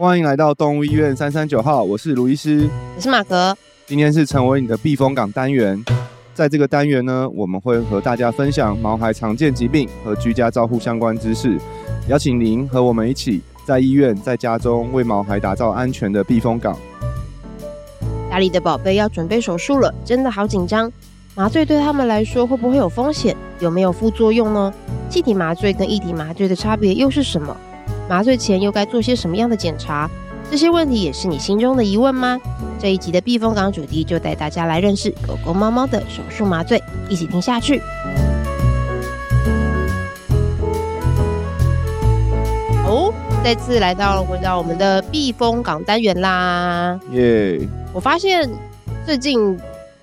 欢迎来到动物医院三三九号，我是卢医师，我是马格。今天是成为你的避风港单元，在这个单元呢，我们会和大家分享毛孩常见疾病和居家照护相关知识，邀请您和我们一起在医院、在家中为毛孩打造安全的避风港。家里的宝贝要准备手术了，真的好紧张。麻醉对他们来说会不会有风险？有没有副作用呢？气体麻醉跟液体麻醉的差别又是什么？麻醉前又该做些什么样的检查？这些问题也是你心中的疑问吗？这一集的避风港主题就带大家来认识狗狗、猫猫的手术麻醉，一起听下去。哦，再次来到回到我们的避风港单元啦！耶、我发现最近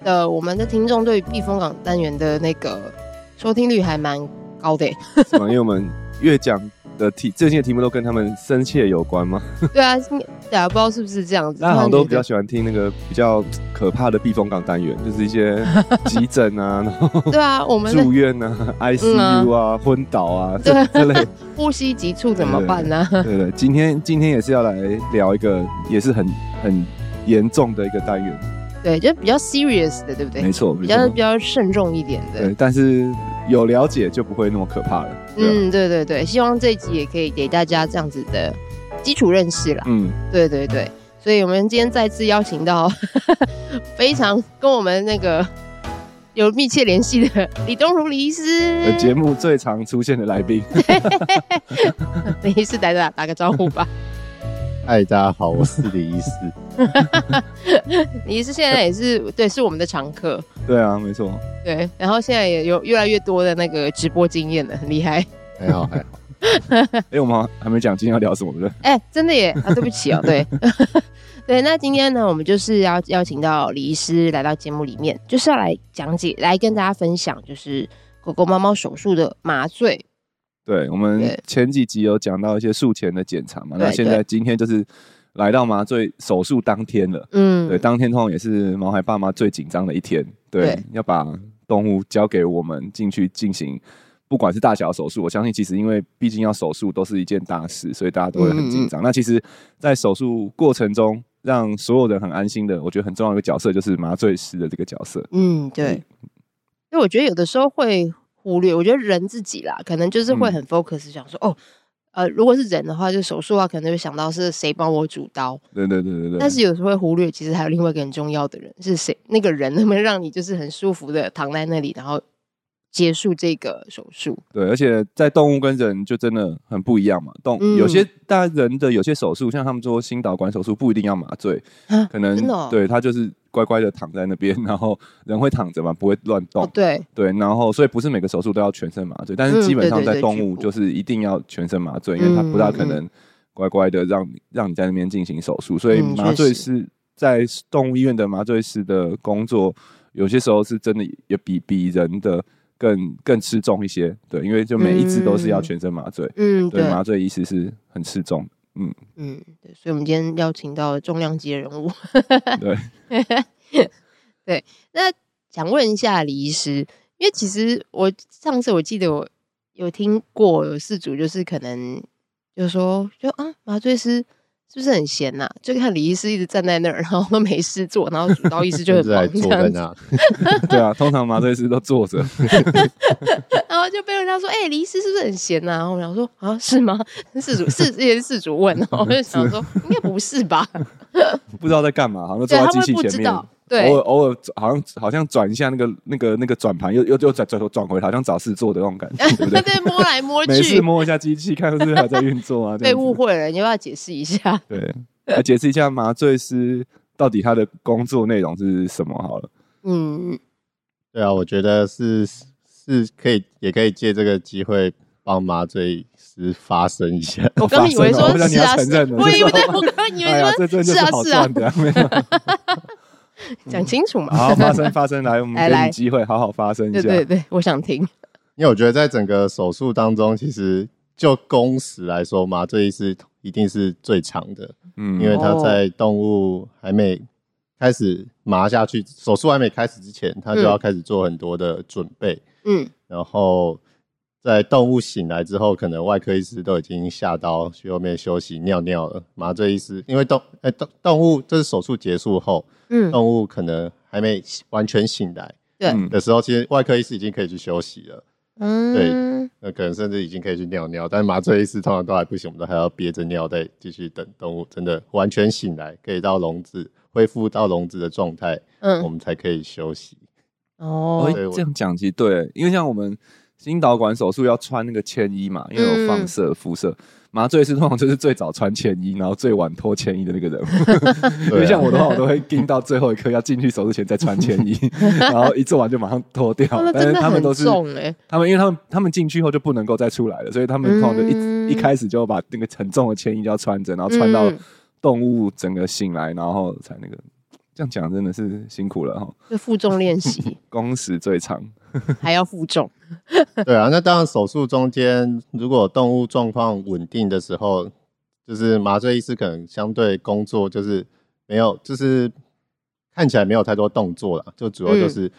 的我们的听众对避风港单元的那个收听率还蛮高的？因为我们越讲的题，最近的题目都跟他们深切有关吗？对啊，对啊不知道是不是这样子。大家好像都比较喜欢听那个比较可怕的避风港单元，就是一些 急诊啊，然后对啊，我们住院啊，ICU 啊，啊昏倒啊，对，这类呼吸急促怎么办呢？对对，对，今天今天也是要来聊一个，也是很很。严重的一个单元，对，就比较 serious 的，对不对？没错，比较比较慎重一点的。对，但是有了解就不会那么可怕了。嗯，对对对，希望这一集也可以给大家这样子的基础认识啦。嗯，对对对，所以我们今天再次邀请到 非常跟我们那个有密切联系的 李东如李医师，节目最常出现的来宾。李医师来打打个招呼吧。嗨，大家好，我是李医师。李医师现在也是对，是我们的常客。对啊，没错。对，然后现在也有越来越多的那个直播经验了，很厉害。还好还好。哎、欸，我们还没讲今天要聊什么对不对？哎、欸，真的耶！啊，对不起哦、喔。对，对，那今天呢，我们就是要邀请到李医师来到节目里面，就是要来讲解，来跟大家分享，就是狗狗、猫猫手术的麻醉。对，我们前几集有讲到一些术前的检查嘛，那现在今天就是来到麻醉手术当天了。嗯，对，当天通常也是毛孩爸妈最紧张的一天。对，对，要把动物交给我们进去进行，不管是大小手术，我相信其实因为毕竟要手术都是一件大事，所以大家都会很紧张。嗯嗯。那其实，在手术过程中，让所有人很安心的，我觉得很重要的一个角色就是麻醉师的这个角色。嗯，对，因为我觉得有的时候会。忽略，我觉得人自己啦，可能就是会很 focus，想说、嗯、哦，呃，如果是人的话，就手术的话，可能会想到是谁帮我主刀。对对对对对。但是有时候会忽略，其实还有另外一个很重要的人是谁？那个人能不能让你就是很舒服的躺在那里，然后结束这个手术？对，而且在动物跟人就真的很不一样嘛。动、嗯、有些大人的有些手术，像他们做心导管手术，不一定要麻醉，可能对他就是。乖乖的躺在那边，然后人会躺着嘛，不会乱动。哦、对对，然后所以不是每个手术都要全身麻醉，但是基本上在动物就是一定要全身麻醉，嗯、因为它不大可能乖乖的让你让你在那边进行手术。所以麻醉师在动物医院的麻醉师的工作，有些时候是真的也比比人的更更吃重一些。对，因为就每一只都是要全身麻醉。嗯，对，麻醉医师是很吃重。嗯嗯，对，所以我们今天邀请到重量级的人物。对 对，那想问一下李医师，因为其实我上次我记得我有听过有事主，就是可能就是说就啊麻醉师。是不是很闲呐、啊？就看李医师一直站在那儿，然后都没事做，然后主刀医师就很忙这样子。对啊，通常麻醉师都坐着。然后就被人家说：“哎、欸，李医师是不是很闲呐、啊？”然后我想说：“啊，是吗？”事主是也是事主问，然后我就想说：“应该不是吧？”不知道在干嘛，好像坐在机器前面。对，偶尔偶尔好像好像转一下那个那个那个转盘，又又又转转头转回，好像找事做的那种感觉，对不对？对，摸来摸 去，每次摸一下机器，看是不是还在运作啊？被误会了，你要不要解释一下？对，来解释一下麻醉师到底他的工作内容是什么？好了，嗯，对啊，我觉得是是可以，也可以借这个机会帮麻醉师发声一下。我刚以为说是啊，我以为我刚以为说是啊是啊。讲清楚嘛！好，好发声，发声，来，我们给你机会，好好发声一下。对对对，我想听。因为我觉得在整个手术当中，其实就工时来说，麻醉师一定是最长的。嗯，因为他在动物还没开始麻下去，手术还没开始之前，他就要开始做很多的准备。嗯，然后在动物醒来之后，可能外科医师都已经下刀去后面休息尿尿了。麻醉医师因为动哎动动物这是手术结束后，嗯，动物可能还没完全醒来，对的时候，其实外科医师已经可以去休息了。嗯，对，那可能甚至已经可以去尿尿，但是麻醉医师通常都还不行，我们都还要憋着尿再继续等动物真的完全醒来，可以到笼子恢复到笼子的状态，嗯，我们才可以休息。哦，这样讲其实对，因为像我们。心导管手术要穿那个铅衣嘛，因为有放射辐射。麻醉师通常就是最早穿铅衣，然后最晚脱铅衣的那个人。因为像我的话，我都会盯到最后一刻要进去手术前再穿铅衣，然后一做完就马上脱掉。但是他们都是，他们因为他们他们进去后就不能够再出来了，所以他们通常就一一开始就把那个沉重的铅衣就要穿着，然后穿到动物整个醒来，然后才那个。这样讲真的是辛苦了哈，就负重练习，工时最长，还要负重。对啊，那当然手术中间，如果动物状况稳定的时候，就是麻醉医师可能相对工作就是没有，就是看起来没有太多动作了，就主要就是、嗯、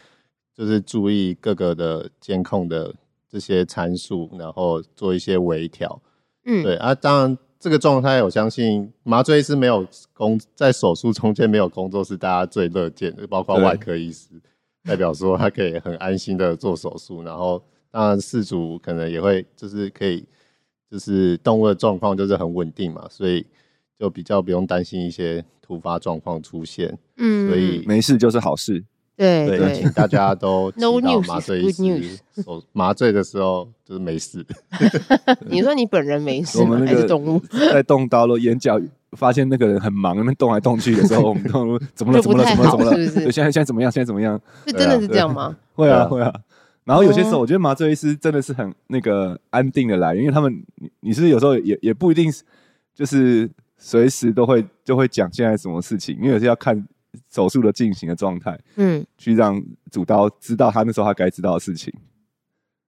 就是注意各个的监控的这些参数，然后做一些微调。嗯，对啊，当然。这个状态，我相信麻醉医师没有工在手术中间没有工作是大家最乐见的，包括外科医师，代表说他可以很安心的做手术。然后，当然事主可能也会就是可以，就是动物的状况就是很稳定嘛，所以就比较不用担心一些突发状况出现。嗯，所以没事就是好事。对对，请大家都 no news 麻醉医师手麻醉的时候就是没事。你说你本人没事，还是动物在动刀了，眼角发现那个人很忙，那边动来动去的时候，我们动物 怎么了？怎么了？怎么了？怎么了？是不是？现在现在怎么样？现在怎么样？是真的是这样吗？会啊会啊。然后有些时候，我觉得麻醉医师真的是很那个安定的来，因为他们你你是有时候也也不一定就是随时都会就会讲现在什么事情，因为有些要看。手术的进行的状态，嗯，去让主刀知道他那时候他该知道的事情。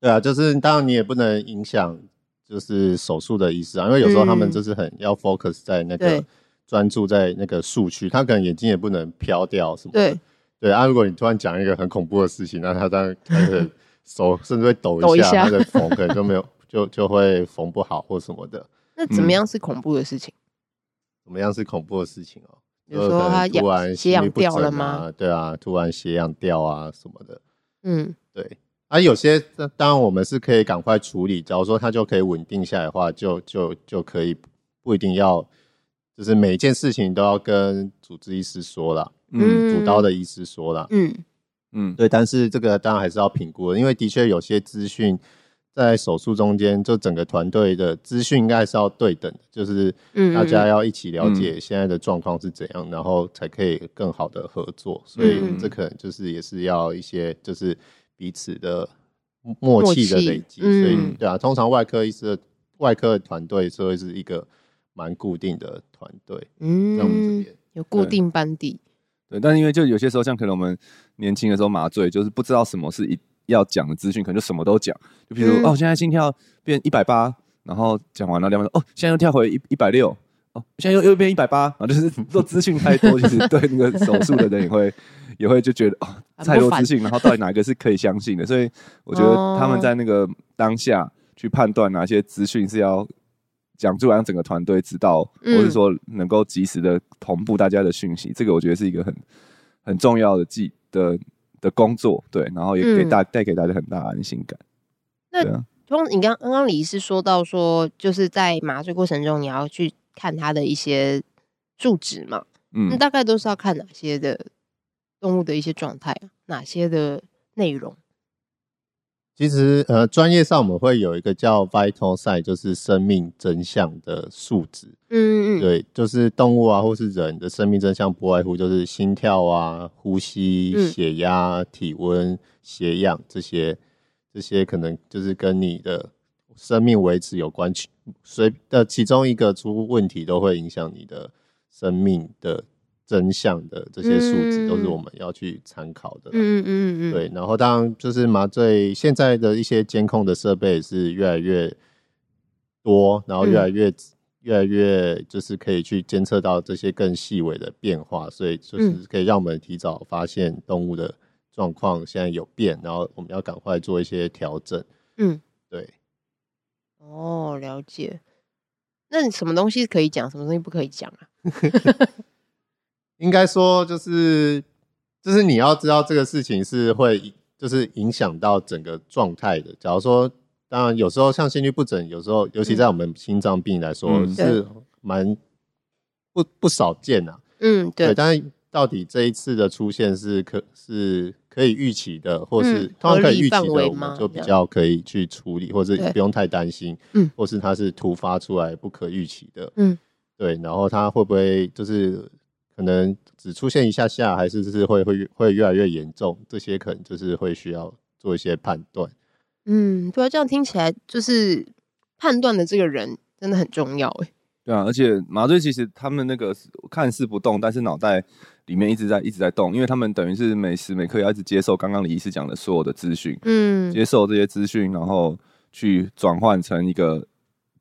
对啊，就是当然你也不能影响，就是手术的意思啊，因为有时候他们就是很要 focus 在那个专注在那个术区，他可能眼睛也不能飘掉什么的。对对啊，如果你突然讲一个很恐怖的事情，那他当然他的手 甚至会抖一下，他的缝可能就没有 就就会缝不好或什么的。那怎么样是恐怖的事情？怎么样是恐怖的事情哦？比如说他突然血氧掉了吗？对啊，突然血氧掉啊什么的。嗯，对。啊，有些当然我们是可以赶快处理，假如说他就可以稳定下来的话，就就就可以不一定要，就是每件事情都要跟主治医师说了，嗯，主刀的医师说了，嗯嗯，对。但是这个当然还是要评估的，因为的确有些资讯。在手术中间，就整个团队的资讯应该是要对等的，就是大家要一起了解现在的状况是怎样，然后才可以更好的合作。所以这可能就是也是要一些就是彼此的默契的累积。嗯、所以对啊，通常外科医师的外科的团队是会是一个蛮固定的团队，嗯，在我们这边有固定班底。对，但因为就有些时候，像可能我们年轻的时候麻醉，就是不知道什么是一。要讲的资讯可能就什么都讲，就比如、嗯、哦，现在心跳变一百八，然后讲完了两分钟，哦，现在又跳回一一百六，哦，现在又又变一百八，然后就是 做资讯太多，其实对那个手术的人也会 也会就觉得哦，太多资讯，然后到底哪一个是可以相信的？所以我觉得他们在那个当下去判断哪些资讯是要讲出来，让整个团队知道，嗯、或者说能够及时的同步大家的讯息，这个我觉得是一个很很重要的记的。的工作对，然后也给大带、嗯、给大家很大的安心感。那通、啊、你刚刚刚李医师说到说，就是在麻醉过程中你要去看他的一些数值嘛，嗯，大概都是要看哪些的动物的一些状态啊，哪些的内容？其实，呃，专业上我们会有一个叫 vital sign，就是生命真相的数值。嗯嗯，对，就是动物啊，或是人的生命真相，不外乎就是心跳啊、呼吸、血压、体温、血氧这些，这些可能就是跟你的生命维持有关。系，随的其中一个出问题，都会影响你的生命的。真相的这些数值都是我们要去参考的。嗯嗯嗯，对。然后当然就是麻醉现在的一些监控的设备是越来越多，然后越来越、嗯、越来越就是可以去监测到这些更细微的变化，所以就是可以让我们提早发现动物的状况现在有变，然后我们要赶快做一些调整。嗯，对。哦，了解。那你什么东西可以讲，什么东西不可以讲啊？应该说就是就是你要知道这个事情是会就是影响到整个状态的。假如说，当然有时候像心律不整，有时候尤其在我们心脏病来说、嗯、是蛮不不少见啊。嗯，对。对，但是到底这一次的出现是可是可以预期的，或是、嗯、通常可以预期的，我们就比较可以去处理，或者不用太担心。嗯，或是它是突发出来不可预期的。嗯，对。然后它会不会就是？可能只出现一下下，还是就是会会会越来越严重，这些可能就是会需要做一些判断。嗯，对啊，这样听起来就是判断的这个人真的很重要哎。对啊，而且麻醉其实他们那个看似不动，但是脑袋里面一直在一直在动，因为他们等于是每时每刻要一直接受刚刚李医师讲的所有的资讯，嗯，接受这些资讯，然后去转换成一个。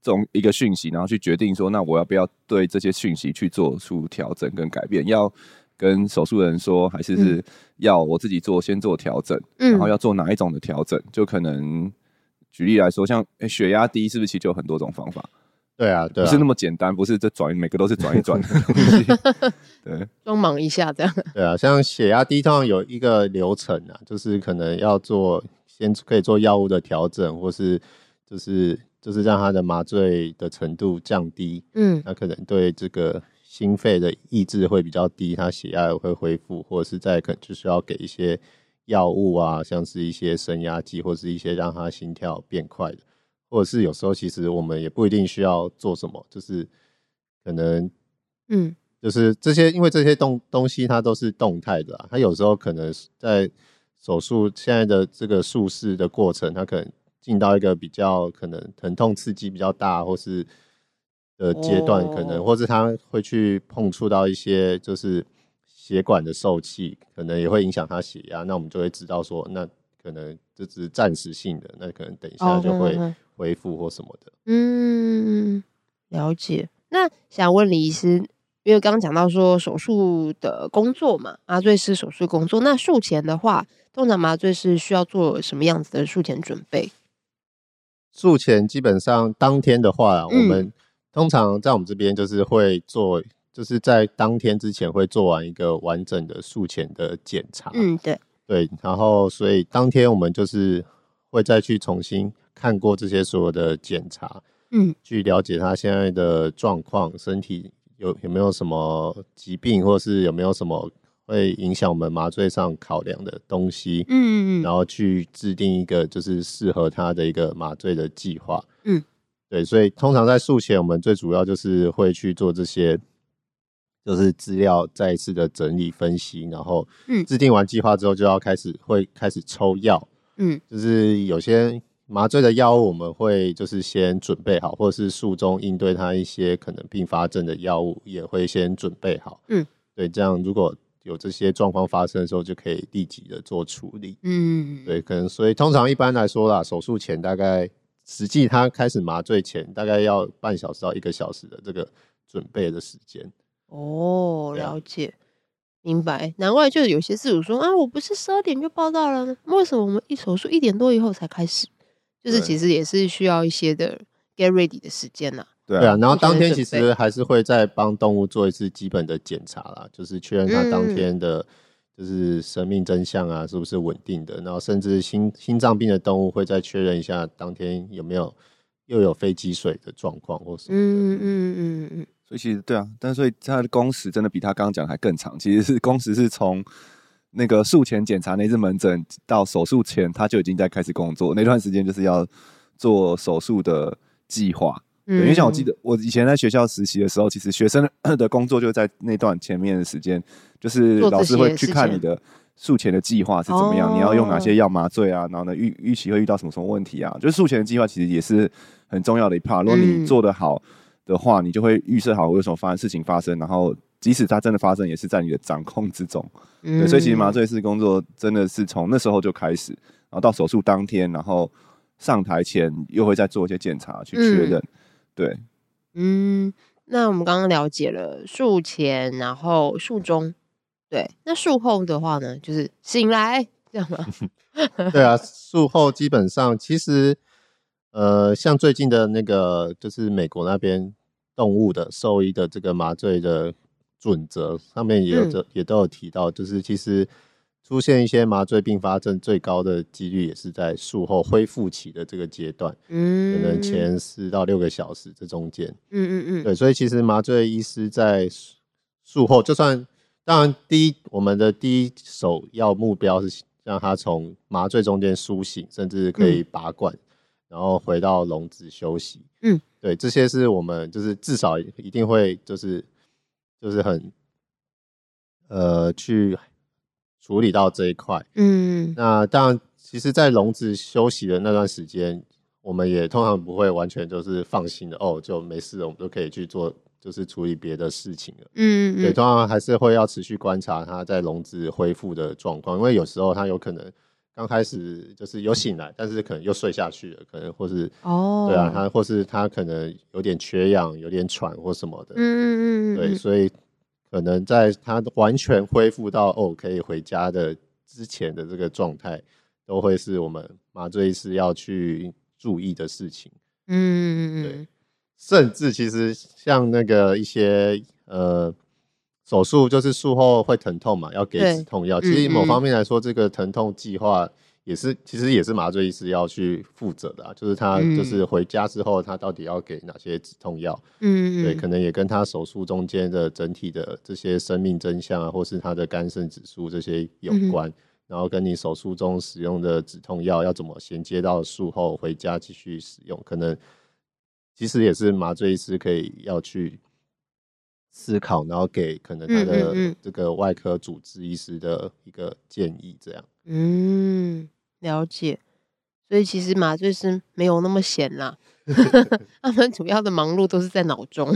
种一个讯息，然后去决定说，那我要不要对这些讯息去做出调整跟改变？要跟手术人说，还是是要我自己做，先做调整，嗯，然后要做哪一种的调整？就可能举例来说，像诶血压低，是不是其实就有很多种方法？对啊，对啊，不是那么简单，不是这转每个都是转一转的东西。对，装忙一下这样。对啊，像血压低，通常有一个流程啊，就是可能要做先可以做药物的调整，或是就是。就是让他的麻醉的程度降低，嗯，那可能对这个心肺的抑制会比较低，他血压也会恢复，或者是在可能就需要给一些药物啊，像是一些升压剂，或是一些让他心跳变快的，或者是有时候其实我们也不一定需要做什么，就是可能，嗯，就是这些，因为这些动东西它都是动态的啊，它有时候可能在手术现在的这个术式的过程，它可能。进到一个比较可能疼痛刺激比较大，或是的阶段，可能或是他会去碰触到一些就是血管的受气，可能也会影响他血压。那我们就会知道说，那可能这只是暂时性的，那可能等一下就会恢复或什么的。嗯，了解。那想问李医师，因为刚刚讲到说手术的工作嘛，麻醉师手术工作，那术前的话，通常麻醉师需要做什么样子的术前准备？术前基本上当天的话，嗯、我们通常在我们这边就是会做，就是在当天之前会做完一个完整的术前的检查。嗯，对对，然后所以当天我们就是会再去重新看过这些所有的检查，嗯，去了解他现在的状况，身体有有没有什么疾病，或是有没有什么。会影响我们麻醉上考量的东西，嗯嗯，然后去制定一个就是适合他的一个麻醉的计划，嗯，对，所以通常在术前，我们最主要就是会去做这些，就是资料再一次的整理分析，然后，嗯，制定完计划之后，就要开始会开始抽药，嗯，就是有些麻醉的药物，我们会就是先准备好，或者是术中应对他一些可能并发症的药物也会先准备好，嗯，对，这样如果有这些状况发生的时候，就可以立即的做处理。嗯，对，可能所以通常一般来说啦，手术前大概实际他开始麻醉前，大概要半小时到一个小时的这个准备的时间。哦，了解，明白。难怪就是有些事主说啊，我不是十二点就报到了呢，为什么我们一手术一点多以后才开始？就是其实也是需要一些的 get ready 的时间呐。对啊，然后当天其实还是会再帮动物做一次基本的检查啦，就是确认它当天的，就是生命真相啊，是不是稳定的。然后甚至心心脏病的动物会再确认一下当天有没有又有肺积水的状况或什么。嗯嗯嗯嗯。所以其实对啊，但所以它的工时真的比他刚刚讲还更长。其实是工时是从那个术前检查那次门诊到手术前，他就已经在开始工作。那段时间就是要做手术的计划。因为像我记得，我以前在学校实习的时候，其实学生的 工作就在那段前面的时间，就是老师会去看你的术前的计划是怎么样，你要用哪些药麻醉啊，然后呢预预期会遇到什么什么问题啊，就是术前的计划其实也是很重要的一 part。如果你做得好的话，你就会预设好会有什么发生事情发生，然后即使它真的发生，也是在你的掌控之中。对，所以其实麻醉师工作真的是从那时候就开始，然后到手术当天，然后上台前又会再做一些检查去确认。对，嗯，那我们刚刚了解了术前，然后术中，对，那术后的话呢，就是醒来这样吗？对啊，术后基本上其实呃，像最近的那个，就是美国那边动物的兽医的这个麻醉的准则上面也有这、嗯、也都有提到，就是其实出现一些麻醉并发症最高的几率也是在术后恢复期的这个阶段，嗯，可能前四到六个小时这中间，嗯嗯嗯，对，所以其实麻醉医师在术后，就算当然第一，我们的第一首要目标是让他从麻醉中间苏醒，甚至可以拔管。嗯然后回到笼子休息，嗯，对，这些是我们就是至少一定会就是就是很呃去处理到这一块，嗯，那当然，其实，在笼子休息的那段时间，我们也通常不会完全就是放心的哦，就没事了，我们都可以去做就是处理别的事情了，嗯，嗯，对，通常还是会要持续观察它在笼子恢复的状况，因为有时候它有可能。刚开始就是有醒来，但是可能又睡下去了，可能或是哦，对啊，他或是他可能有点缺氧，有点喘或什么的，嗯嗯嗯，对，所以可能在他完全恢复到哦可以回家的之前的这个状态，都会是我们麻醉师要去注意的事情，嗯嗯嗯，对，甚至其实像那个一些呃。手术就是术后会疼痛嘛，要给止痛药。其实某方面来说，这个疼痛计划也是，其实也是麻醉医师要去负责的啊。就是他就是回家之后，他到底要给哪些止痛药？嗯，对，可能也跟他手术中间的整体的这些生命真相啊，或是他的肝肾指数这些有关。然后跟你手术中使用的止痛药要怎么衔接到术后回家继续使用？可能其实也是麻醉医师可以要去。思考，然后给可能他的这个外科主治医师的一个建议，这样。嗯，了解。所以其实麻醉师没有那么闲啦，他们主要的忙碌都是在脑中。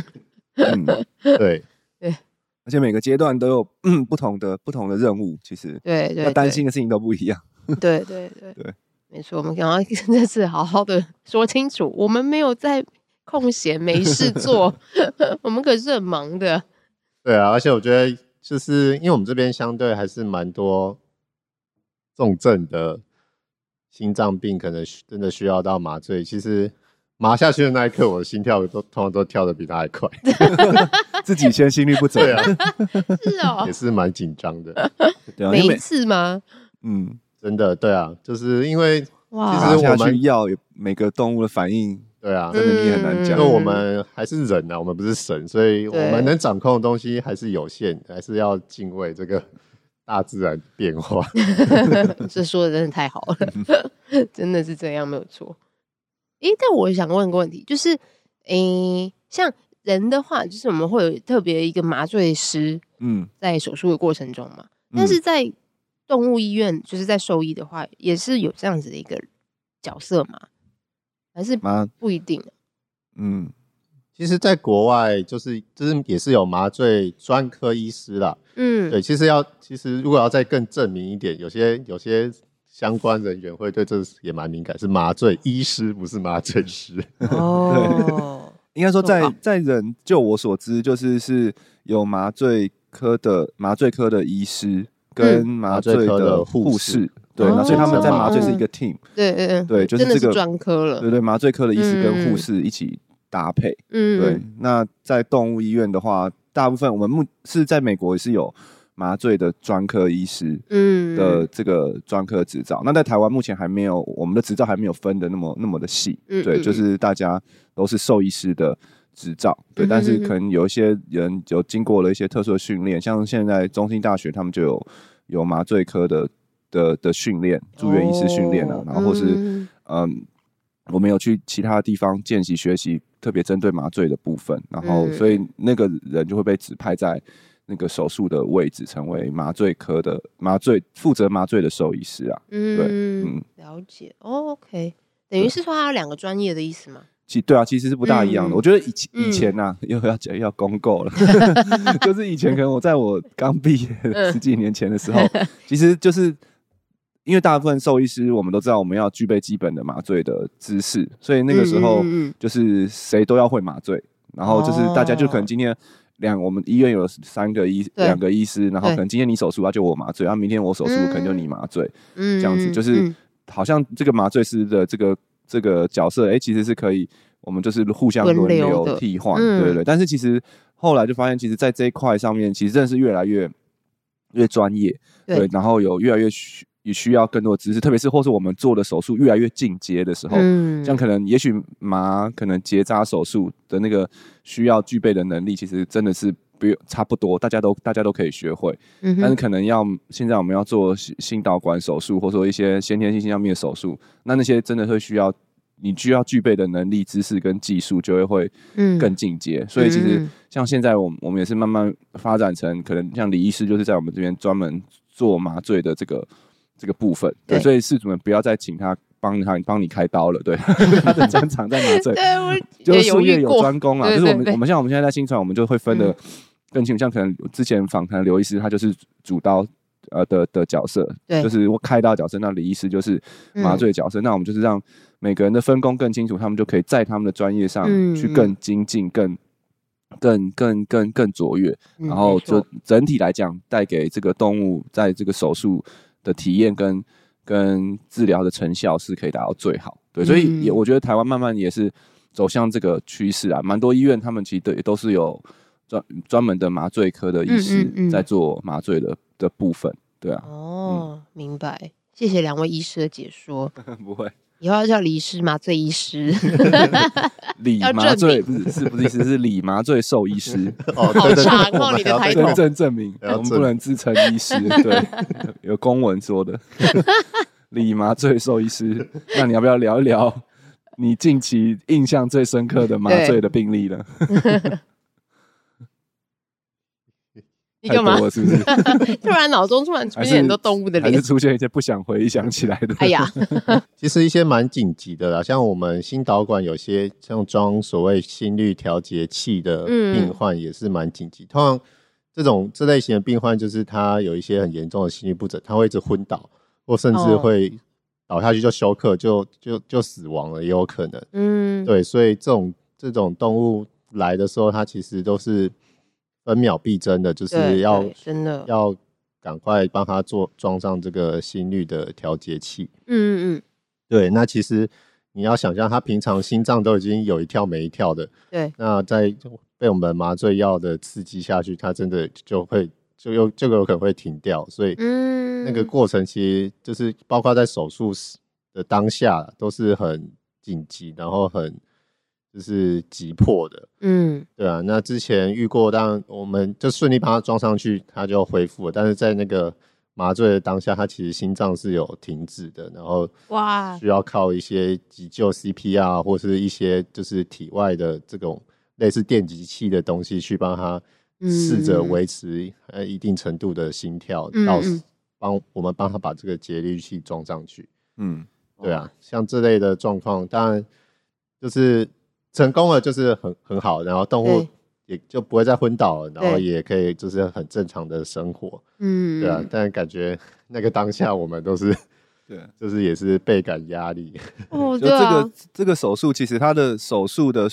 嗯，对对，而且每个阶段都有不同的不同的任务，其实对对，要担心的事情都不一样。对对对 对，没错。我们刚刚 这次好好的说清楚，我们没有在。空闲没事做，我们可是很忙的。对啊，而且我觉得，就是因为我们这边相对还是蛮多重症的心脏病，可能真的需要到麻醉。其实麻下去的那一刻，我的心跳都通常都跳得比他还快，自己先心率不整啊，是哦，也是蛮紧张的。对啊，每一次吗？嗯，真的，对啊，就是因为哇，其实我们要每个动物的反应。对啊，真的你很难讲，因为我们还是人啊，我们不是神，所以我们能掌控的东西还是有限，还是要敬畏这个大自然变化。这说的真的太好了，真的是这样，没有错。哎，但我想问个问题，就是，诶，像人的话，就是我们会有特别一个麻醉师，嗯，在手术的过程中嘛，但是在动物医院，就是在兽医的话，也是有这样子的一个角色嘛？还是不一定。嗯，其实，在国外就是就是也是有麻醉专科医师啦。嗯，对，其实要其实如果要再更证明一点，有些有些相关人员会对这也蛮敏感，是麻醉医师，不是麻醉师。哦，应该说在在人，就我所知，就是是有麻醉科的麻醉科的医师跟麻醉的护士。对，那所以他们在麻醉是一个 team，对对对，就是这个专科了，对对，麻醉科的医师跟护士一起搭配，嗯，对。那在动物医院的话，大部分我们目是在美国也是有麻醉的专科医师，嗯，的这个专科执照。那在台湾目前还没有，我们的执照还没有分的那么那么的细，对，就是大家都是兽医师的执照，对。但是可能有一些人有经过了一些特殊的训练，像现在中兴大学他们就有有麻醉科的。的的训练，住院医师训练啊，然后或是嗯，嗯，我们有去其他地方见习学习，特别针对麻醉的部分，然后所以那个人就会被指派在那个手术的位置，成为麻醉科的麻醉负责麻醉的兽医师啊。嗯，对，嗯，了解。哦，OK，等于是说他有两个专业的意思吗？其对啊，其实是不大一样的。嗯、我觉得以前以前呐、啊，又要讲要公告了，就是以前可能我在我刚毕业十几年前的时候，其实就是。因为大部分兽医师，我们都知道我们要具备基本的麻醉的知识，所以那个时候就是谁都要会麻醉。然后就是大家就可能今天两我们医院有三个医两个医师，然后可能今天你手术啊就我麻醉，然后明天我手术可能就你麻醉，这样子就是好像这个麻醉师的这个这个角色，哎，其实是可以，我们就是互相轮流替换，对对对。但是其实后来就发现，其实，在这一块上面，其实真的是越来越越专业，对，然后有越来越需也需要更多的知识，特别是或是我们做的手术越来越进阶的时候，嗯，像可能也许麻可能结扎手术的那个需要具备的能力，其实真的是。不差不多，大家都大家都可以学会，嗯、但是可能要现在我们要做心导管手术，或者说一些先天性心脏病的手术，那那些真的会需要你需要具备的能力、知识跟技术，就会会更进阶。嗯、所以其实像现在我们我们也是慢慢发展成，可能像李医师就是在我们这边专门做麻醉的这个这个部分，对，对，所以事主们不要再请他。帮他帮你开刀了，对，他的专长在麻醉，就是术业有专攻啊。就是我们我们像我们现在在新传，我们就会分的更清楚。像可能之前访谈刘医师，他就是主刀呃的的角色，对，就是我开刀角色。那李医师就是麻醉角色。那我们就是让每个人的分工更清楚，他们就可以在他们的专业上去更精进、更更更更更卓越。然后就整体来讲，带给这个动物在这个手术的体验跟。跟治疗的成效是可以达到最好，对，所以也我觉得台湾慢慢也是走向这个趋势啊，蛮多医院他们其实也都是有专专门的麻醉科的医师在做麻醉的的部分，对啊。哦，明白，谢谢两位医师的解说。不会。以后要叫李师麻醉医师，李麻醉不是是不是意思是李麻醉兽医师哦，好长哦，你的抬头。真正证明我们不能自称医师，对，有公文说的。李麻醉兽医师，那你要不要聊一聊你近期印象最深刻的麻醉的病例呢？你干嘛？是不是？突然脑中突然出现很多动物的脸，还是出现一些不想回想起来的？哎呀，其实一些蛮紧急的啦，像我们心导管有些像装所谓心率调节器的病患也是蛮紧急。通常这种这类型的病患，就是他有一些很严重的心律不整，他会一直昏倒，或甚至会倒下去就休克，就就就死亡了，也有可能。嗯，对，所以这种这种动物来的时候，它其实都是。分秒必争的，就是要真的要赶快帮他做装上这个心率的调节器。嗯嗯嗯，对。那其实你要想象，他平常心脏都已经有一跳没一跳的，对。那在被我们麻醉药的刺激下去，他真的就会就有这个有可能会停掉。所以，嗯，那个过程其实就是包括在手术的当下都是很紧急，然后很。就是急迫的，嗯，对啊。那之前遇过，当然我们就顺利把它装上去，它就恢复了。但是在那个麻醉的当下，它其实心脏是有停止的，然后哇，需要靠一些急救 CPR 或是一些就是体外的这种类似电极器的东西去帮他试着维持呃一定程度的心跳，嗯、到帮我们帮他把这个节律器装上去。嗯，对啊，像这类的状况，当然就是。成功了就是很很好，然后动物也就不会再昏倒了，然后也可以就是很正常的生活，嗯，对啊。但感觉那个当下我们都是，对，就是也是倍感压力。哦，就这个这个手术其实它的手术的，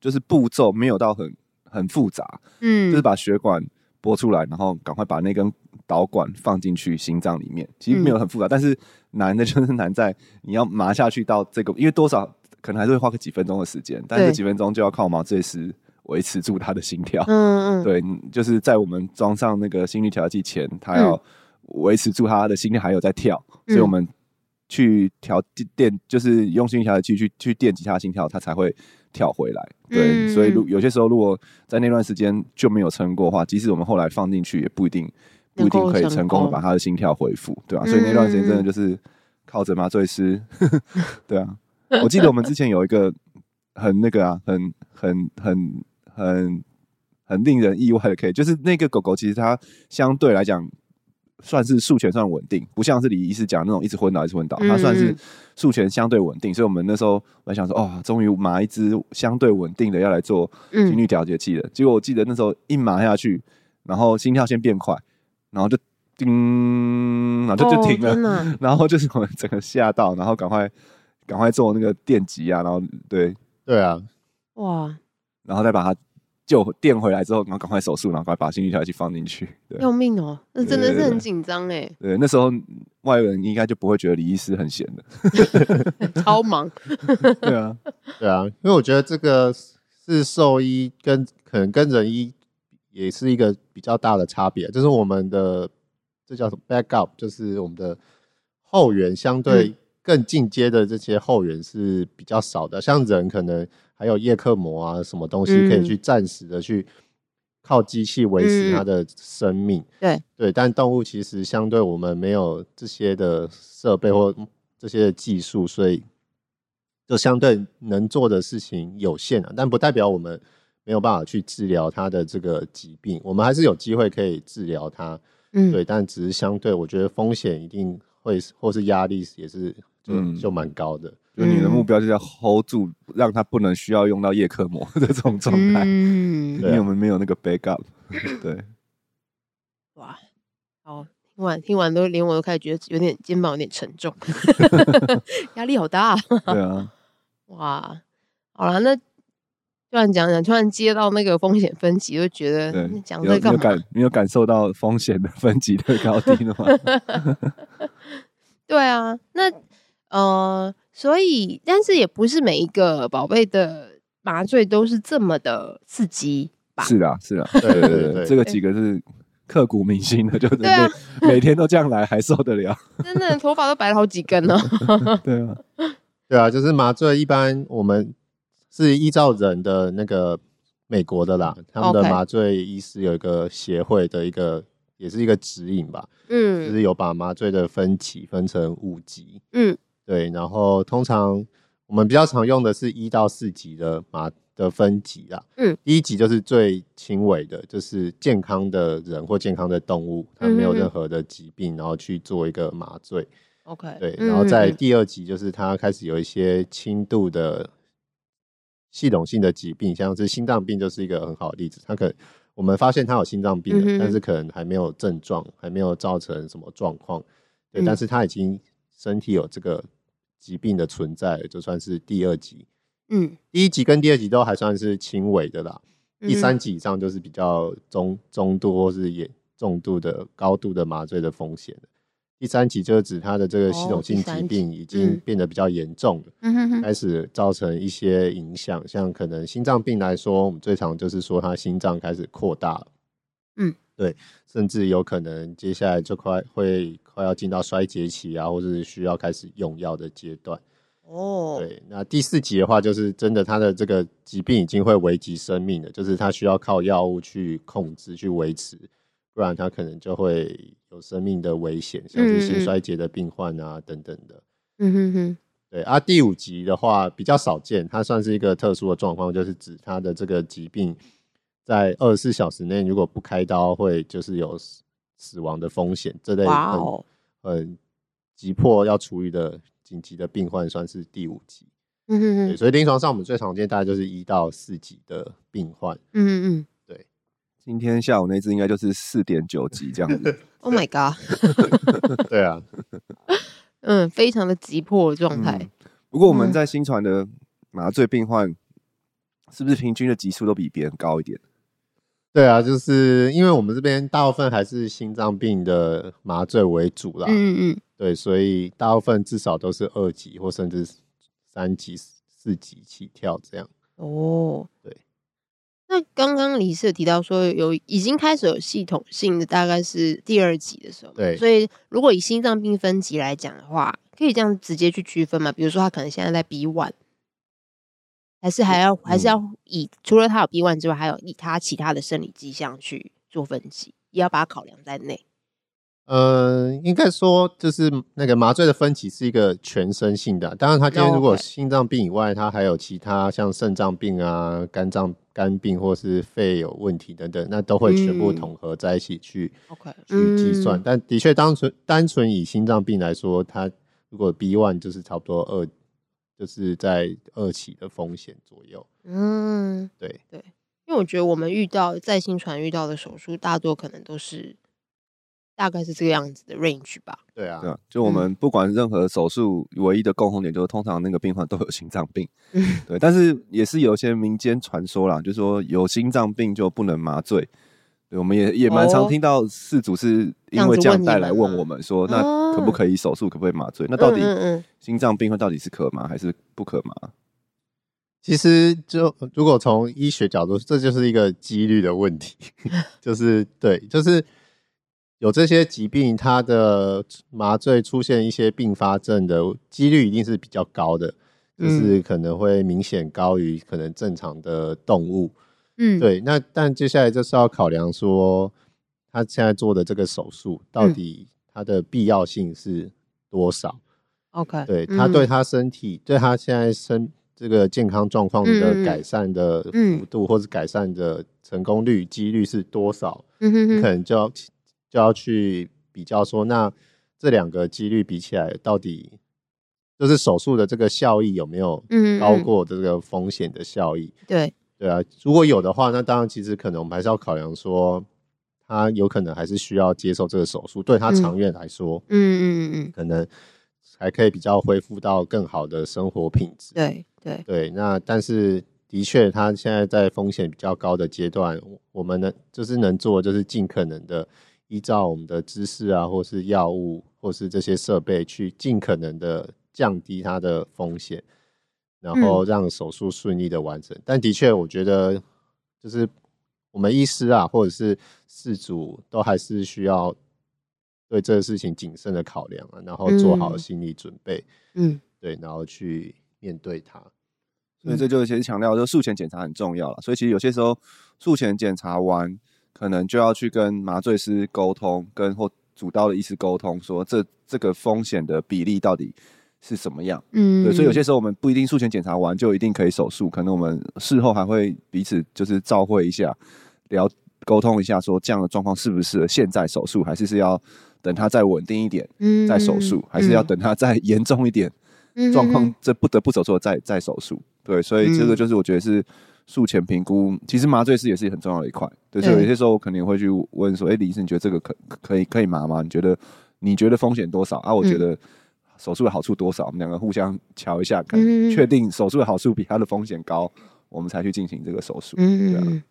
就是步骤没有到很很复杂，嗯，就是把血管拨出来，然后赶快把那根导管放进去心脏里面，其实没有很复杂，但是难的就是难在你要麻下去到这个，因为多少。可能还是会花个几分钟的时间，但这几分钟就要靠麻醉师维持住他的心跳。嗯嗯，对，就是在我们装上那个心率调节器前，他要维持住他的心跳还有在跳，嗯、所以我们去调电，就是用心率调节器去去电击他的心跳，他才会跳回来。对，嗯、所以如有些时候如果在那段时间就没有撑过的话，即使我们后来放进去，也不一定不一定可以成功的把他的心跳恢复，对吧、啊？所以那段时间真的就是靠着麻醉师，对啊。我记得我们之前有一个很那个啊，很很很很很令人意外的 case，就是那个狗狗其实它相对来讲算是术前算稳定，不像是李医师讲那种一直昏倒一直昏倒，它算是术前相对稳定，所以我们那时候我还想说，哦，终于麻一只相对稳定的要来做心率调节器了。结果我记得那时候一麻下去，然后心跳先变快，然后就叮，然后就就停了，然后就是我们整个吓到，然后赶快。赶快做那个电极啊，然后对。对啊，哇，然后再把它救电回来之后，然后赶快手术，然后赶快把心率调器放进去。要命哦，那真的是很紧张哎。对，那时候外人应该就不会觉得李医师很闲的，超忙。对啊，对啊，因为我觉得这个是兽医跟可能跟人医也是一个比较大的差别，就是我们的这叫什么 backup，就是我们的后援相对更进阶的这些后援是比较少的，嗯、像人可能。还有叶克膜啊，什么东西可以去暂时的去靠机器维持它的生命？嗯、对对，但动物其实相对我们没有这些的设备或这些的技术，所以就相对能做的事情有限啊。但不代表我们没有办法去治疗它的这个疾病，我们还是有机会可以治疗它。嗯，对，但只是相对，我觉得风险一定会或是压力也是就就蛮高的。就你的目标就是要 hold 住，让他不能需要用到叶克膜的这种状态。嗯，因为我们没有那个 backup。对。哇，好，听完听完都连我都开始觉得有点肩膀有点沉重，压力好大。对啊。哇，好了，那突然讲讲，突然接到那个风险分级，就觉得讲这个干嘛？你有感，你有感受到风险的分级的高低了吗？对啊，那呃。所以，但是也不是每一个宝贝的麻醉都是这么的刺激吧？是啊，是啊，对对对对，这个几个是刻骨铭心的，就是每天都这样来还受得了？真的，头发都白了好几根了。对啊，对啊，就是麻醉一般我们是依照人的那个美国的啦，他们的麻醉医师有一个协会的一个，也是一个指引吧。嗯，就是有把麻醉的分级分成五级。嗯。对，然后通常我们比较常用的是一到四级的麻的分级啦。嗯，第一级就是最轻微的，就是健康的人或健康的动物，它没有任何的疾病，然后去做一个麻醉。OK，对，然后在第二级就是它开始有一些轻度的系统性的疾病，像是心脏病就是一个很好的例子。它可能我们发现他有心脏病了，但是可能还没有症状，还没有造成什么状况。对，但是他已经身体有这个。疾病的存在就算是第二级，嗯，第一级跟第二级都还算是轻微的啦，嗯、第三级以上就是比较中中度或是严重度的高度的麻醉的风险。第三级就是指他的这个系统性疾病已经变得比较严重了，嗯、开始造成一些影响，像可能心脏病来说，我们最常就是说他心脏开始扩大了，嗯。对，甚至有可能接下来就快会快要进到衰竭期啊，或者是需要开始用药的阶段。哦，对，那第四级的话，就是真的他的这个疾病已经会危及生命了，就是他需要靠药物去控制、去维持，不然他可能就会有生命的危险，像是心衰竭的病患啊等等的。嗯哼哼，对啊，第五级的话比较少见，它算是一个特殊的状况，就是指他的这个疾病。在二十四小时内，如果不开刀，会就是有死亡的风险。这类很、Wow. 很急迫要处理的紧急的病患，算是第五级。嗯嗯嗯。所以临床上我们最常见大概就是一到四级的病患。嗯嗯嗯。对，今天下午那只应该就是四点九级这样子。Oh my god！对啊，嗯，非常的急迫的状态、嗯。不过我们在新传的麻醉病患，是不是平均的级数都比别人高一点？对啊，就是因为我们这边大部分还是心脏病的麻醉为主啦。嗯嗯，对，所以大部分至少都是二级或甚至三级、四级起跳这样。哦，对。那刚刚李医师有提到说有已经开始有系统性的，大概是第二级的时候。对。所以如果以心脏病分级来讲的话，可以这样直接去区分嘛？比如说他可能现在在 B one。还是还要还是要以、嗯、除了他有 B one 之外，还有以他其他的生理迹象去做分级，也要把它考量在内。呃，应该说就是那个麻醉的分级是一个全身性的。当然，他今天如果心脏病以外，他还有其他像肾脏病啊、肝脏肝病或是肺有问题等等，那都会全部统合在一起去、嗯、去计算。嗯、但的确，单纯单纯以心脏病来说，他如果 B one 就是差不多二。就是在二期的风险左右。嗯，对对，因为我觉得我们遇到在新传遇到的手术，大多可能都是大概是这个样子的 range 吧。对啊，对啊，就我们不管任何手术，唯一的共同点就是通常那个病患都有心脏病。嗯，对，但是也是有些民间传说啦，就是说有心脏病就不能麻醉。对，我们也也蛮常听到事主是因为这样带来问我们说，那可不可以手术，可不可以麻醉？那到底心脏病患到底是可麻还是不可麻？其实就如果从医学角度，这就是一个几率的问题，就是对，就是有这些疾病，它的麻醉出现一些并发症的几率一定是比较高的，就是可能会明显高于可能正常的动物。嗯，对，那但接下来就是要考量说，他现在做的这个手术到底它的必要性是多少？OK，嗯，对，他对他身体，对他现在身这个健康状况的改善的幅度，或者改善的成功率、几率是多少？嗯哼，你可能就要就要去比较说，那这两个几率比起来，到底就是手术的这个效益有没有高过这个风险的效益？对。对啊，如果有的话，那当然其实可能我们还是要考量说，他有可能还是需要接受这个手术，对他长远来说，嗯嗯嗯嗯，可能还可以比较恢复到更好的生活品质。对对对，那但是的确，他现在在风险比较高的阶段，我们呢就是能做，就是尽可能的依照我们的知识啊，或是药物，或是这些设备，去尽可能的降低它的风险。然后让手术顺利的完成，嗯、但的确，我觉得就是我们医师啊，或者是事主，都还是需要对这个事情谨慎的考量啊，然后做好心理准备，嗯，对，然后去面对它。所以这就先强调，就术前检查很重要了。所以其实有些时候术前检查完，可能就要去跟麻醉师沟通，跟或主刀的医师沟通，说这这个风险的比例到底是什么样？嗯，对，所以有些时候我们不一定术前检查完就一定可以手术，可能我们事后还会彼此就是照会一下，聊沟通一下，说这样的状况适不适合现在手术，还是是要等它再稳定一点，嗯，再手术，还是要等它再 严重一点，状况这不得不手术再再手术。对，所以这个就是我觉得是术前评估，其实麻醉师也是很重要的一块。对，所以有些时候我肯定会去问说，哎，李医生，你觉得这个可可以可以麻吗？你觉得你觉得风险多少啊？我觉得。手术的好处多少？我们两个互相瞧一下，看确定手术的好处比它的风险高，我们才去进行这个手术。嗯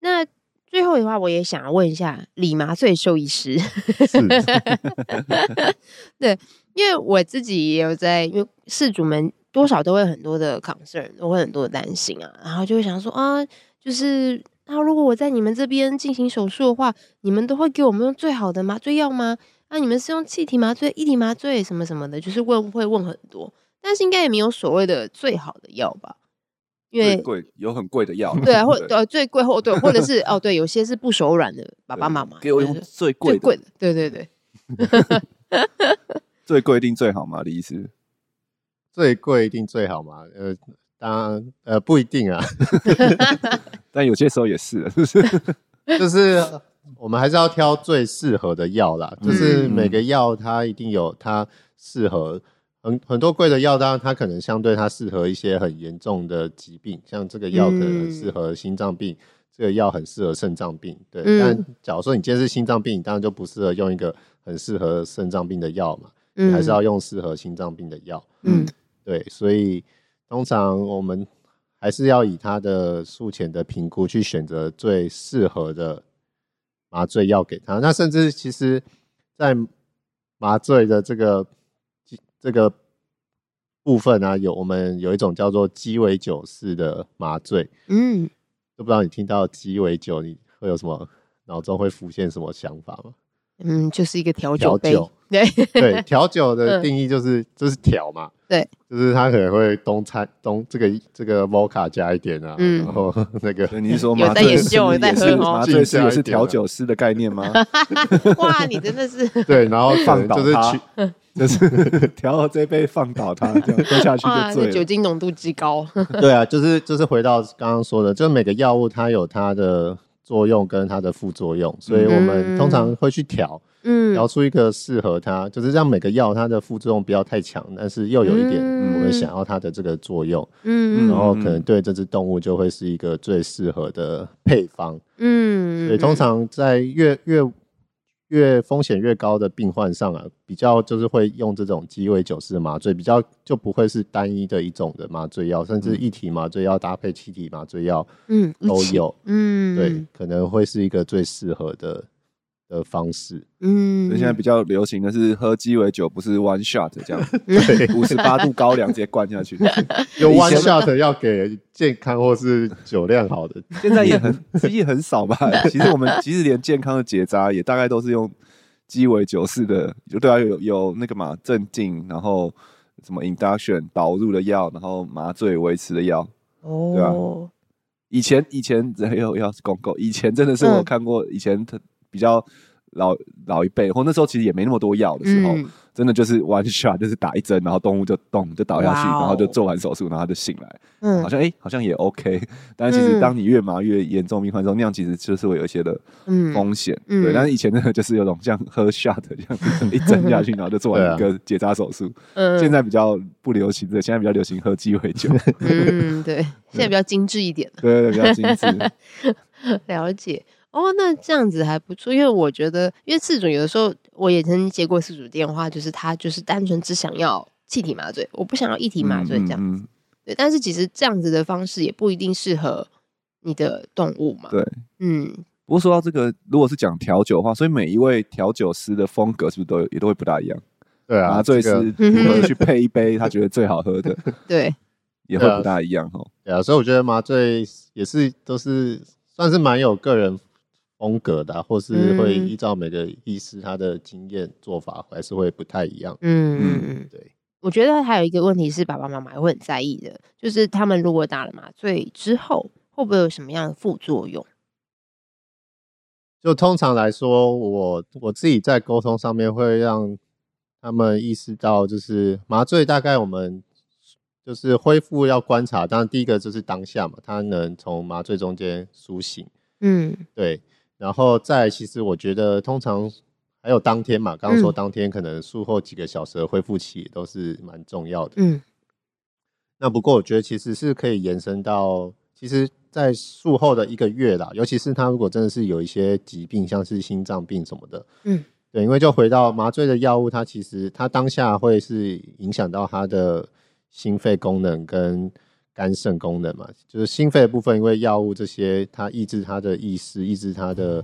那最后的话，我也想要问一下李麻醉兽医师。是 对，因为我自己也有在，因为事主们多少都会很多的 concern，都会很多的担心啊，然后就会想说啊，就是啊，如果我在你们这边进行手术的话，你们都会给我们用最好的麻醉药吗？那、啊、你们是用气体麻醉、液体麻醉什么什么的，就是问会问很多，但是应该也没有所谓的最好的药吧？因为贵有很贵的药，对啊，或呃最贵或对，或者是 哦对，有些是不手软的爸爸妈妈给我用最贵的，最贵的，对对对，最贵一定最好吗？李医师，最贵一定最好吗？呃，当然呃不一定啊，但有些时候也是，是不是？就是。我们还是要挑最适合的药啦，就是每个药它一定有它适合，很很多贵的药，当然它可能相对它适合一些很严重的疾病，像这个药可能适合心脏病，这个药很适合肾脏病，对。但假如说你今天是心脏病，你当然就不适合用一个很适合肾脏病的药嘛，你还是要用适合心脏病的药，嗯，对。所以通常我们还是要以它的术前的评估去选择最适合的。麻醉药给他，那甚至其实，在麻醉的这个这个部分呢、啊，有我们有一种叫做鸡尾酒式的麻醉，嗯，都不知道你听到鸡尾酒，你会有什么脑中会浮现什么想法吗？嗯，就是一个调酒杯，酒对对，调酒的定义就是就是调嘛。对，就是他可能会东掺东这个这个摩卡加一点啊，嗯、然后那个你是说麻醉师也是麻醉师也是调酒师的概念吗？哇，你真的是对，然后放倒他，就是 调这杯放倒它，这样喝下去就醉了。酒精浓度极高。对啊，就是就是回到刚刚说的，就是每个药物它有它的作用跟它的副作用，所以我们通常会去调。嗯，调出一个适合它，就是让每个药它的副作用不要太强，但是又有一点我们想要它的这个作用，嗯，然后可能对这只动物就会是一个最适合的配方，嗯，所以通常在越越越风险越高的病患上啊，比较就是会用这种鸡尾酒式的麻醉，比较就不会是单一的一种的麻醉药，甚至一体麻醉药搭配气体麻醉药，嗯，都有，嗯，对，可能会是一个最适合的。的方式，嗯，所以现在比较流行的是喝鸡尾酒，不是 one shot 这样，对，五十八度高粱直接灌下去。有 one shot 要给健康或是酒量好的，现在也很其实也很少吧。其实我们其实连健康的结扎也大概都是用鸡尾酒式的，就对啊，有有那个嘛镇静，然后什么 induction 导入的药，然后麻醉维持的药，哦，对啊。以前以前有要是公共，以前真的是我看过以前的。比较老老一辈，或那时候其实也没那么多药的时候，嗯、真的就是 one shot，就是打一针，然后动物就动就倒下去，哦、然后就做完手术，然后它就醒来，嗯，好像哎、欸，好像也 OK。但是其实当你越麻越严重病患的时候，那样其实就是会有一些的风险，嗯、对。但是以前真的就是有种像喝 shot 这样子，一针下去，然后就做完一个 结扎手术。嗯，现在比较不流行的，现在比较流行喝鸡尾酒。嗯，对，现在比较精致一点。对，对对，比较精致。了解。哦，那这样子还不错，因为我觉得，因为饲主有的时候我也曾经接过饲主电话，就是他就是单纯只想要气体麻醉，我不想要一体麻醉这样子。嗯嗯、对，但是其实这样子的方式也不一定适合你的动物嘛。对，嗯。不过说到这个，如果是讲调酒的话，所以每一位调酒师的风格是不是都有也都会不大一样？对啊，麻醉师如何去配一杯他觉得最好喝的？对，也会不大一样哦。对啊，所以我觉得麻醉也是都是算是蛮有个人。风格的、啊，或是会依照每个医师他的经验做法，还是会不太一样。嗯嗯嗯，对。我觉得还有一个问题是，爸爸妈妈也会很在意的，就是他们如果打了麻醉之后，会不会有什么样的副作用？就通常来说，我我自己在沟通上面会让他们意识到，就是麻醉大概我们就是恢复要观察。当然，第一个就是当下嘛，他能从麻醉中间苏醒。嗯，对。然后再，其实我觉得通常还有当天嘛，刚刚说当天可能术后几个小时的恢复期都是蛮重要的。嗯，那不过我觉得其实是可以延伸到，其实，在术后的一个月啦，尤其是他如果真的是有一些疾病，像是心脏病什么的，嗯，对，因为就回到麻醉的药物，它其实它当下会是影响到他的心肺功能跟。肝肾功能嘛，就是心肺的部分，因为药物这些，它抑制它的意识，抑制它的，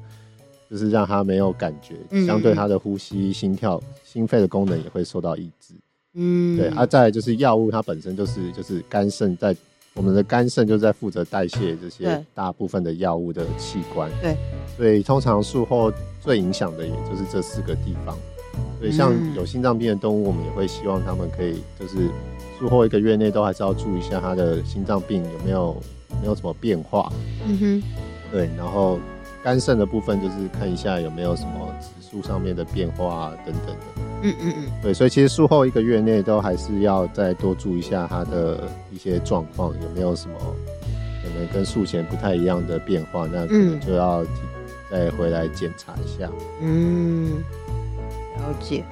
就是让它没有感觉，嗯、相对它的呼吸、心跳、心肺的功能也会受到抑制。嗯，对。啊，再来就是药物它本身就是就是肝肾在我们的肝肾就在负责代谢这些大部分的药物的器官。对，所以通常术后最影响的也就是这四个地方。所以像有心脏病的动物，我们也会希望他们可以就是。术后一个月内都还是要注意一下他的心脏病有没有没有什么变化。嗯哼，对，然后肝肾的部分就是看一下有没有什么指数上面的变化等等的。嗯嗯嗯，对，所以其实术后一个月内都还是要再多注意一下他的一些状况有没有什么可能跟术前不太一样的变化，那可能就要再回来检查一下。嗯，了解，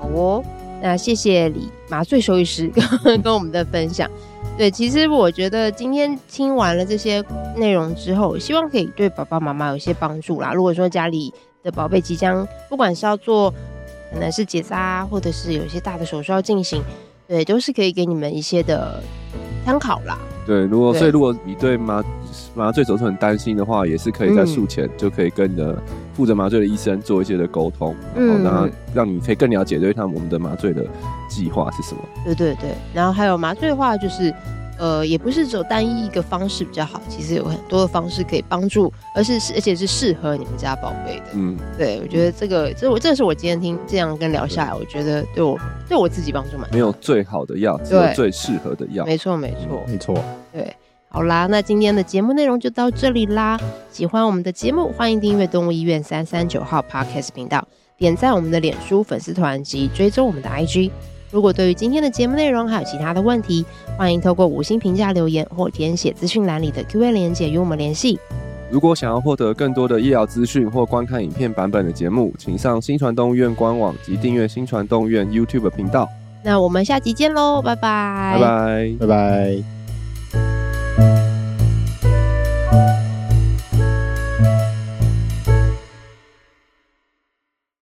好哦。那谢谢李麻醉兽医师跟 跟我们的分享。对，其实我觉得今天听完了这些内容之后，希望可以对爸爸妈妈有一些帮助啦。如果说家里的宝贝即将，不管是要做可能是结扎，或者是有一些大的手术要进行，对，都是可以给你们一些的参考啦。对，如果所以如果你对麻麻醉手术很担心的话，也是可以在术前就可以跟你的负责麻醉的医生做一些的沟通，嗯、然后让让你可以更了解对他们我们的麻醉的计划是什么。对对对，然后还有麻醉的话，就是呃，也不是只有单一一个方式比较好，其实有很多的方式可以帮助，而是而且是适合你们家宝贝的。嗯，对，我觉得这个这我这是我今天听这样跟聊下来，我觉得对我对我自己帮助蛮大。没有最好的药，只有最适合的药。没错没错没错。对。好啦，那今天的节目内容就到这里啦。喜欢我们的节目，欢迎订阅动物医院三三九号 Podcast 频道，点赞我们的脸书粉丝团及追踪我们的 IG。如果对于今天的节目内容还有其他的问题，欢迎透过五星评价留言或填写资讯栏里的 Q&A 连结与我们联系。如果想要获得更多的医疗资讯或观看影片版本的节目，请上新传动物医院官网及订阅新传动物医院 YouTube 频道。那我们下集见喽，拜拜，拜拜，拜拜。